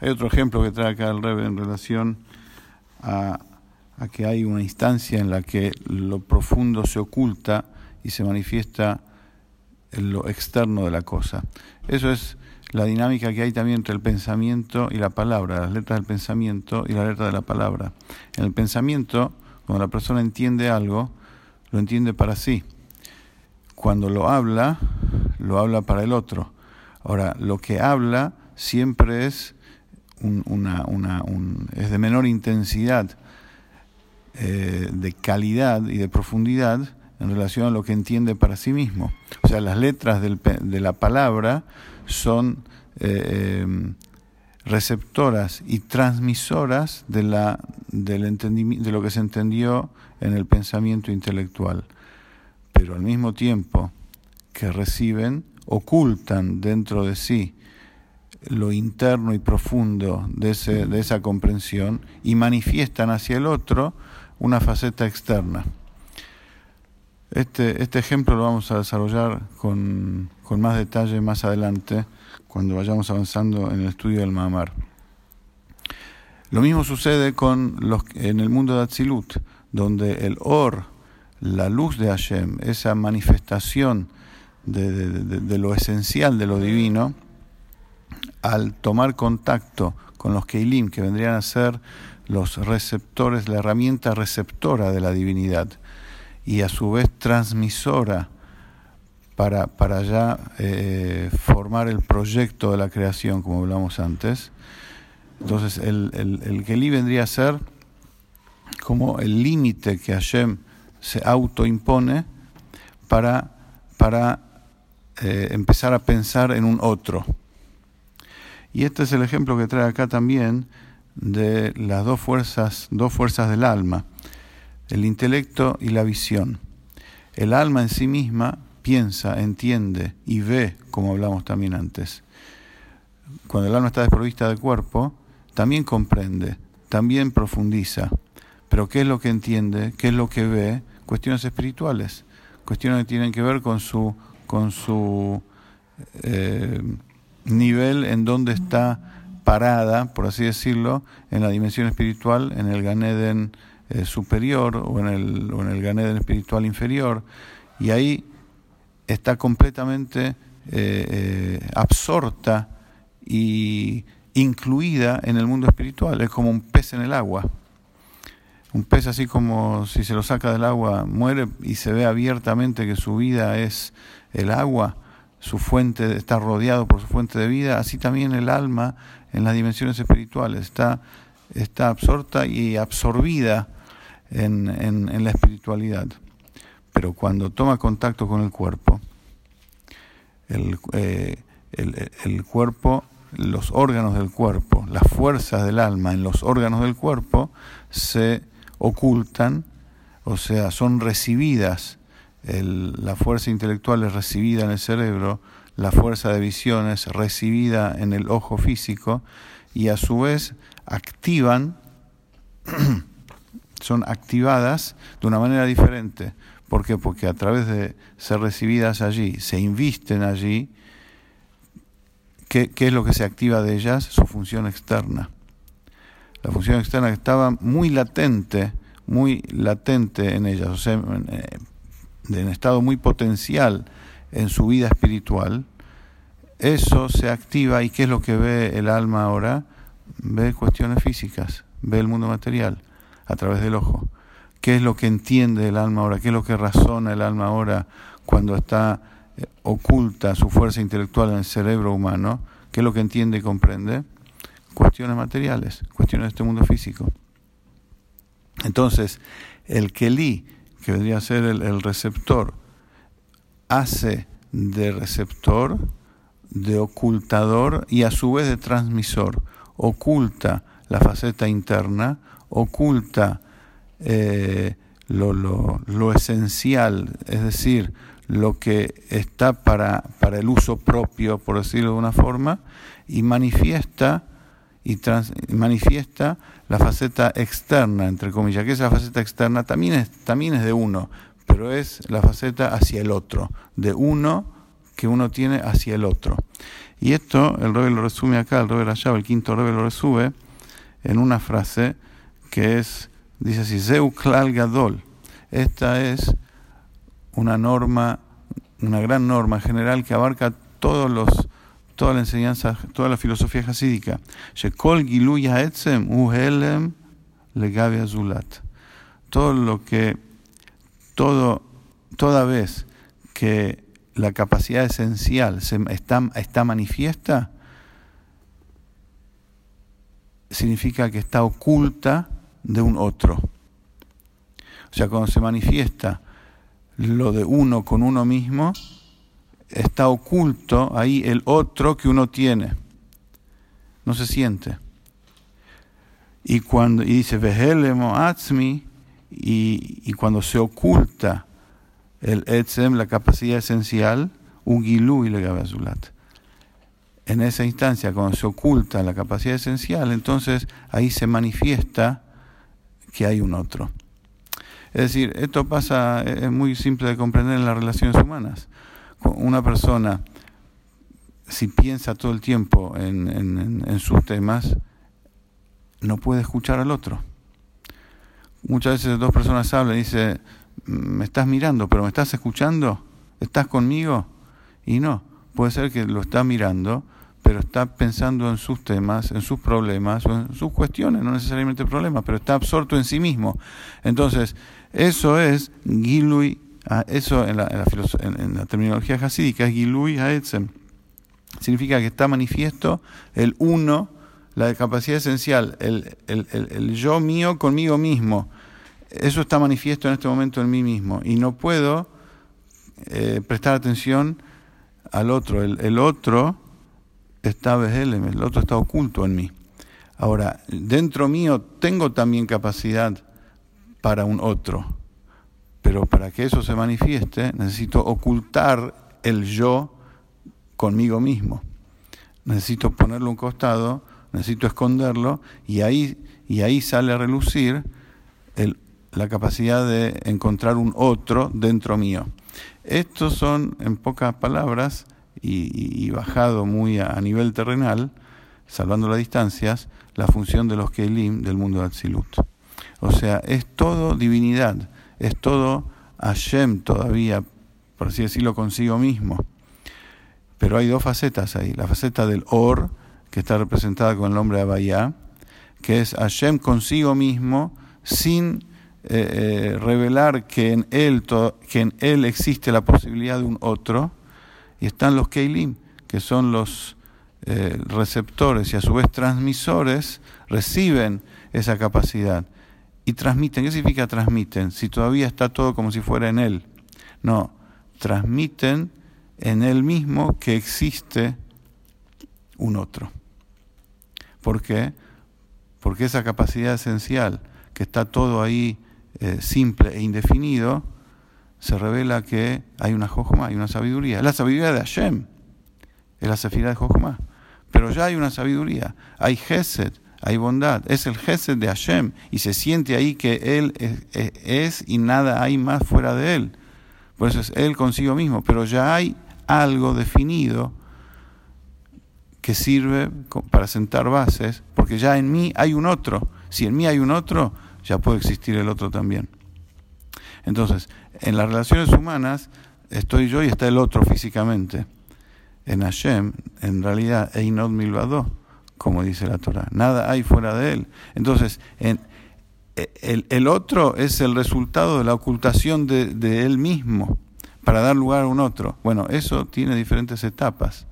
Hay otro ejemplo que trae acá el Rebbe en relación a, a que hay una instancia en la que lo profundo se oculta y se manifiesta en lo externo de la cosa. Eso es la dinámica que hay también entre el pensamiento y la palabra, las letras del pensamiento y la letra de la palabra. En el pensamiento, cuando la persona entiende algo, lo entiende para sí. Cuando lo habla, lo habla para el otro. Ahora, lo que habla siempre es, una, una, es de menor intensidad, eh, de calidad y de profundidad en relación a lo que entiende para sí mismo. O sea, las letras del, de la palabra son eh, em, receptoras y transmisoras de, la, del de lo que se entendió en el pensamiento intelectual, pero al mismo tiempo que reciben, ocultan dentro de sí lo interno y profundo de, ese, de esa comprensión y manifiestan hacia el otro una faceta externa. Este, este ejemplo lo vamos a desarrollar con, con más detalle más adelante, cuando vayamos avanzando en el estudio del Mahamar. Lo mismo sucede con los, en el mundo de Atzilut, donde el Or, la luz de Hashem, esa manifestación de, de, lo esencial de lo divino, al tomar contacto con los Keilim, que vendrían a ser los receptores, la herramienta receptora de la divinidad, y a su vez transmisora para, para ya eh, formar el proyecto de la creación, como hablamos antes. Entonces, el, el, vendría a ser como el límite que Hashem se autoimpone para, para eh, empezar a pensar en un otro. Y este es el ejemplo que trae acá también de las dos fuerzas, dos fuerzas del alma el intelecto y la visión. El alma en sí misma piensa, entiende y ve, como hablamos también antes. Cuando el alma está desprovista de cuerpo, también comprende, también profundiza. Pero ¿qué es lo que entiende? ¿Qué es lo que ve? Cuestiones espirituales, cuestiones que tienen que ver con su, con su eh, nivel en donde está parada, por así decirlo, en la dimensión espiritual, en el Ganeden eh, superior o en el, o en el Ganeden espiritual inferior, y ahí está completamente eh, eh, absorta y incluida en el mundo espiritual, es como un pez en el agua. Un pez así como si se lo saca del agua muere y se ve abiertamente que su vida es el agua, su fuente está rodeado por su fuente de vida, así también el alma en las dimensiones espirituales está, está absorta y absorbida en, en, la espiritualidad. Pero cuando toma contacto con el cuerpo, el, eh, el, el, cuerpo, los órganos del cuerpo, las fuerzas del alma en los órganos del cuerpo se ocultan, o sea, son recibidas, la fuerza intelectual es recibida en el cerebro, la fuerza de visión es recibida en el ojo físico y a su vez activan son activadas de una manera diferente. ¿Por qué? Porque a través de ser recibidas allí, se invisten allí, ¿qué, es lo que se activa de ellas? Su función externa. La función externa que estaba muy latente, muy latente en ellas, o sea, eh, en estado muy potencial en su vida espiritual, eso se activa y ¿qué es lo que ve el alma ahora? Ve cuestiones físicas, ve el mundo material a través del ojo. ¿Qué es lo que entiende el alma ahora? ¿Qué es lo que razona el alma ahora cuando está eh, oculta su fuerza intelectual en el cerebro humano? ¿Qué es lo que entiende y comprende? Cuestiones materiales, cuestiones de este mundo físico. Entonces, el Kelí, que vendría a ser el, receptor, hace de receptor, de ocultador y a su vez de transmisor. Oculta la faceta interna, oculta eh, lo, lo, lo, esencial, es decir, lo que está para, para el uso propio, por decirlo de una forma, y manifiesta y manifiesta la faceta externa, entre comillas, que esa faceta externa también es, también es de uno, pero es la faceta hacia el otro, de uno que uno tiene hacia el otro. Y esto el Rebbe lo resume acá, el Rebbe Rashab, el quinto Rebbe lo resume en una frase que es, dice así, Zeu Klal Gadol. Esta es una norma, una gran norma general que abarca todos los, toda la enseñanza, toda la filosofía hasídica. Todo lo que, todo, toda vez que la capacidad esencial se, está, está manifiesta, significa que está oculta de un otro. O sea, cuando se manifiesta lo de uno con uno mismo, está oculto ahí el otro que uno tiene. No se siente. Y cuando y dice vehelemo atzmi y, y cuando se oculta el etzem, la capacidad esencial, ugilu y azulat. En esa instancia, cuando se oculta la capacidad esencial, entonces ahí se manifiesta que hay un otro. Es decir, esto pasa, es muy simple de comprender en las relaciones humanas. Una persona, si piensa todo el tiempo en, sus temas, no puede escuchar al otro. Muchas veces dos personas hablan y dicen, me estás mirando, pero me estás escuchando, estás conmigo. Y no, puede ser que lo está mirando, pero está pensando en sus temas, en sus problemas en sus cuestiones, no necesariamente problemas, pero está absorto en sí mismo. Entonces, eso es Gilui, eso en la, en la, terminología hasídica es Gilui Haetzem. Significa que está manifiesto el uno, la capacidad esencial, el, el, el yo mío conmigo mismo eso está manifiesto en este momento en mí mismo y no puedo eh, prestar atención al otro. El, otro está el otro está oculto en mí. Ahora, dentro mío tengo también capacidad para un otro, pero para que eso se manifieste necesito ocultar el yo conmigo mismo. Necesito ponerlo un costado, necesito esconderlo y ahí, y ahí sale a relucir el la capacidad de encontrar un otro dentro mío. Estos son, en pocas palabras, y, bajado muy a, nivel terrenal, salvando las distancias, la función de los Keilim del mundo de Atzilut. O sea, es todo divinidad, es todo Hashem todavía, por así decirlo, consigo mismo. Pero hay dos facetas ahí. La faceta del Or, que está representada con el nombre de Abayá, que es Hashem consigo mismo, sin eh, eh, revelar que en, él que en él existe la posibilidad de un otro, y están los Keilim, que son los eh, receptores y a su vez transmisores, reciben esa capacidad y transmiten. ¿Qué significa transmiten? Si todavía está todo como si fuera en él. No, transmiten en él mismo que existe un otro. ¿Por qué? Porque esa capacidad esencial, que está todo ahí eh, simple e indefinido, se revela que hay una Jojma, hay una sabiduría. Es la sabiduría de Hashem, es la sefira de Jojma. Pero ya hay una sabiduría, hay Gesed, hay bondad, es el Gesed de Hashem y se siente ahí que Él es, y nada hay más fuera de Él. Por eso es Él consigo mismo, pero ya hay algo definido que sirve para sentar bases, porque ya en mí hay un otro. Si en mí hay un otro, ya puede existir el otro también. Entonces, en las relaciones humanas estoy yo y está el otro físicamente. En Hashem, en realidad, Einod Milvado, como dice la Torah. Nada hay fuera de él. Entonces, en, el, el, otro es el resultado de la ocultación de, de él mismo para dar lugar a un otro. Bueno, eso tiene diferentes etapas.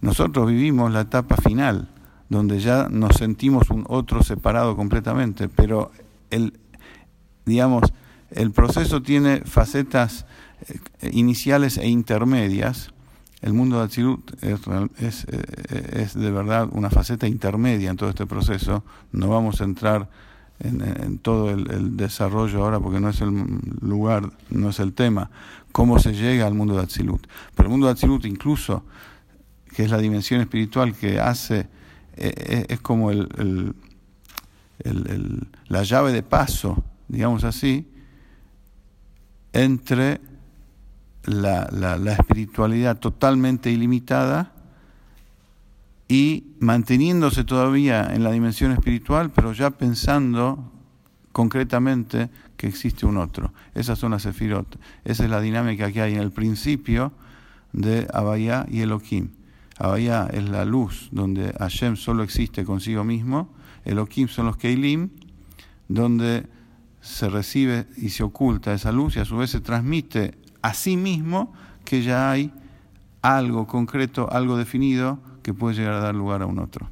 Nosotros vivimos la etapa final, donde ya nos sentimos un otro separado completamente, pero el, digamos, el proceso tiene facetas eh, iniciales e intermedias. El mundo de Atzilut es, eh, es, de verdad una faceta intermedia en todo este proceso. No vamos a entrar en, todo el, desarrollo ahora porque no es el lugar, no es el tema, cómo se llega al mundo de Atzilut. Pero el mundo de Atzilut incluso, que es la dimensión espiritual que hace eh, eh, es como el, la llave de paso, digamos así, entre la, la, espiritualidad totalmente ilimitada y manteniéndose todavía en la dimensión espiritual, pero ya pensando concretamente que existe un otro. Esas son las sefirot. Esa es la dinámica que hay en el principio de Abaya y Elohim. Abaya es la luz donde Hashem solo existe consigo mismo, Elohim son los Keilim, donde se recibe y se oculta esa luz y a su vez se transmite a sí mismo que ya hay algo concreto, algo definido que puede llegar a dar lugar a un otro.